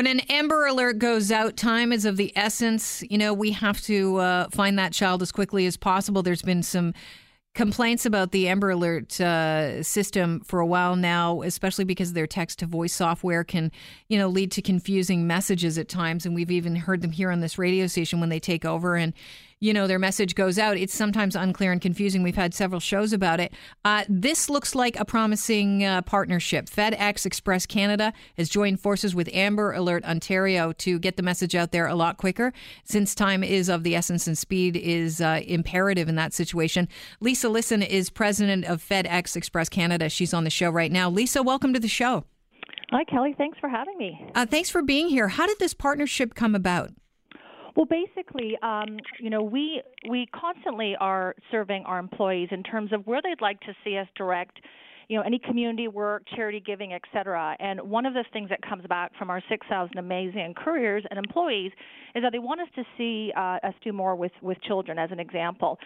When an Amber Alert goes out, time is of the essence. You know, we have to uh, find that child as quickly as possible. There's been some complaints about the Amber Alert uh, system for a while now, especially because their text to voice software can, you know, lead to confusing messages at times. And we've even heard them here on this radio station when they take over and you know, their message goes out, it's sometimes unclear and confusing. We've had several shows about it. Uh, this looks like a promising uh, partnership. FedEx Express Canada has joined forces with Amber Alert Ontario to get the message out there a lot quicker, since time is of the essence and speed is uh, imperative in that situation. Lisa Lisson is president of FedEx Express Canada. She's on the show right now. Lisa, welcome to the show. Hi, Kelly. Thanks for having me. Uh, thanks for being here. How did this partnership come about? Well, basically, um, you know, we we constantly are serving our employees in terms of where they'd like to see us direct you know any community work charity giving et cetera. And one of the things that comes back from our 6000 amazing couriers and employees is that they want us to see uh, us do more with with children as an example.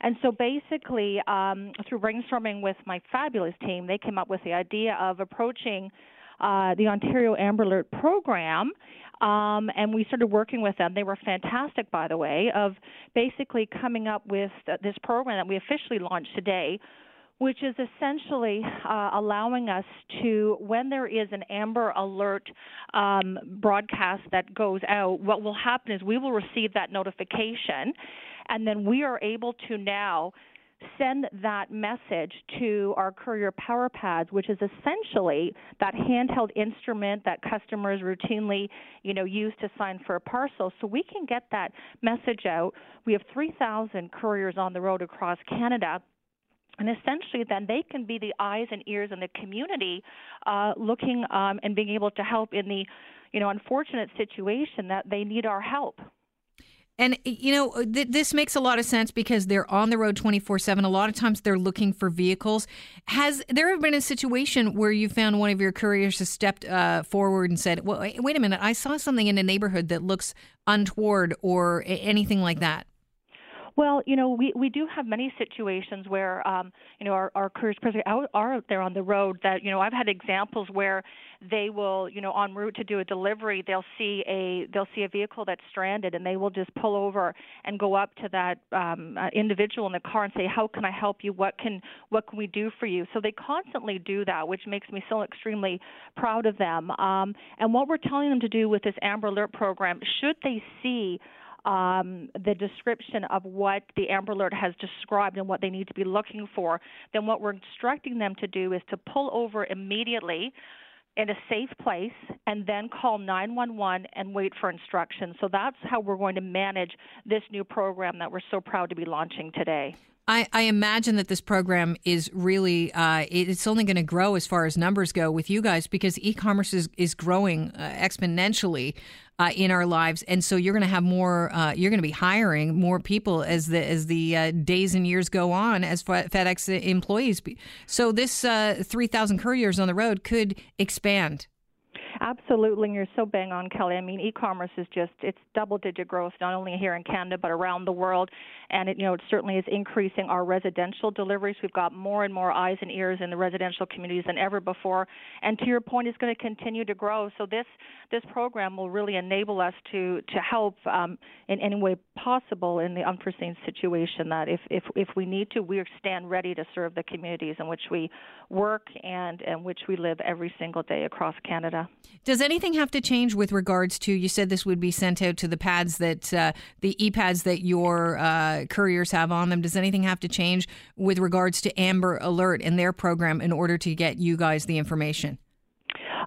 And so basically um, through brainstorming with my fabulous team they came up with the idea of approaching uh, the ontario amber alert program um, and we started working with them. They were fantastic, by the way, of basically coming up with this program that we officially launched today, which is essentially uh, allowing us to, when there is an Amber Alert um, broadcast that goes out, what will happen is we will receive that notification, and then we are able to now send that message to our courier power pads which is essentially that handheld instrument that customers routinely you know use to sign for a parcel. So we can get that message out. We have 3000 couriers on the road across canada. And essentially then they can be the eyes and ears in the community uh, looking um, and being able to help in the you know unfortunate situation that they need our help and, you know, th- this makes a lot of sense because they're on the road 24 7. A lot of times they're looking for vehicles. Has there ever been a situation where you found one of your couriers has stepped uh, forward and said, well, wait a minute, I saw something in a neighborhood that looks untoward or anything like that? Well, you know, we, we do have many situations where, um, you know, our, our couriers are out there on the road that, you know, I've had examples where they will, you know, en route to do a delivery, they'll see a they'll see a vehicle that's stranded, and they will just pull over and go up to that um, uh, individual in the car and say, "How can I help you? What can what can we do for you?" So they constantly do that, which makes me so extremely proud of them. Um, and what we're telling them to do with this Amber Alert program, should they see um, the description of what the Amber Alert has described and what they need to be looking for, then what we're instructing them to do is to pull over immediately in a safe place and then call 911 and wait for instructions. So that's how we're going to manage this new program that we're so proud to be launching today. I, I imagine that this program is really uh, it's only going to grow as far as numbers go with you guys because e-commerce is, is growing uh, exponentially uh, in our lives, and so you're going to have more. Uh, you're going to be hiring more people as the as the uh, days and years go on as FedEx employees. So this uh, three thousand couriers on the road could expand. Absolutely, and you're so bang on, Kelly. I mean, e-commerce is just it's double-digit growth not only here in Canada but around the world, and it you know it certainly is increasing our residential deliveries. We've got more and more eyes and ears in the residential communities than ever before, and to your point, it's going to continue to grow. So this this program will really enable us to to help um, in any way possible in the unforeseen situation that if if if we need to, we stand ready to serve the communities in which we work and in which we live every single day across Canada. Does anything have to change with regards to? You said this would be sent out to the pads that uh, the e-pads that your uh, couriers have on them. Does anything have to change with regards to Amber Alert and their program in order to get you guys the information?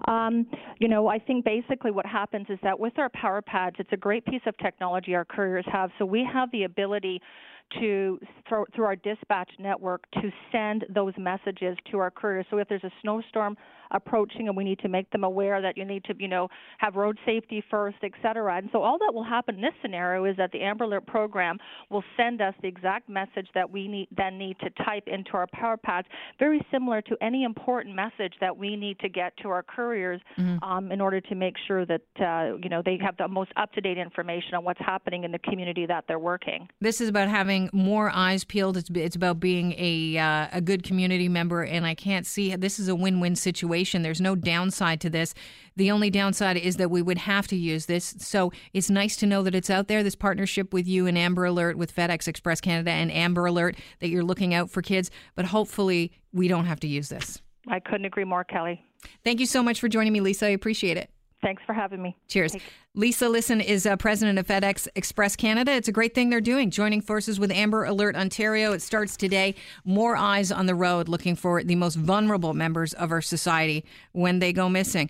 Um, you know, I think basically what happens is that with our power pads, it's a great piece of technology our couriers have. So we have the ability to through, through our dispatch network to send those messages to our couriers. So if there's a snowstorm approaching and we need to make them aware that you need to, you know, have road safety first, et cetera. And so all that will happen in this scenario is that the Amber Alert program will send us the exact message that we need then need to type into our power pads, very similar to any important message that we need to get to our couriers mm-hmm. um, in order to make sure that uh, you know they have the most up to date information on what's happening in the community that they're working. This is about having having more eyes peeled. It's, it's about being a uh, a good community member, and I can't see this is a win win situation. There's no downside to this. The only downside is that we would have to use this. So it's nice to know that it's out there. This partnership with you and Amber Alert, with FedEx Express Canada and Amber Alert, that you're looking out for kids. But hopefully, we don't have to use this. I couldn't agree more, Kelly. Thank you so much for joining me, Lisa. I appreciate it. Thanks for having me. Cheers. Lisa Lisson is uh, president of FedEx Express Canada. It's a great thing they're doing, joining forces with Amber Alert Ontario. It starts today. More eyes on the road looking for the most vulnerable members of our society when they go missing.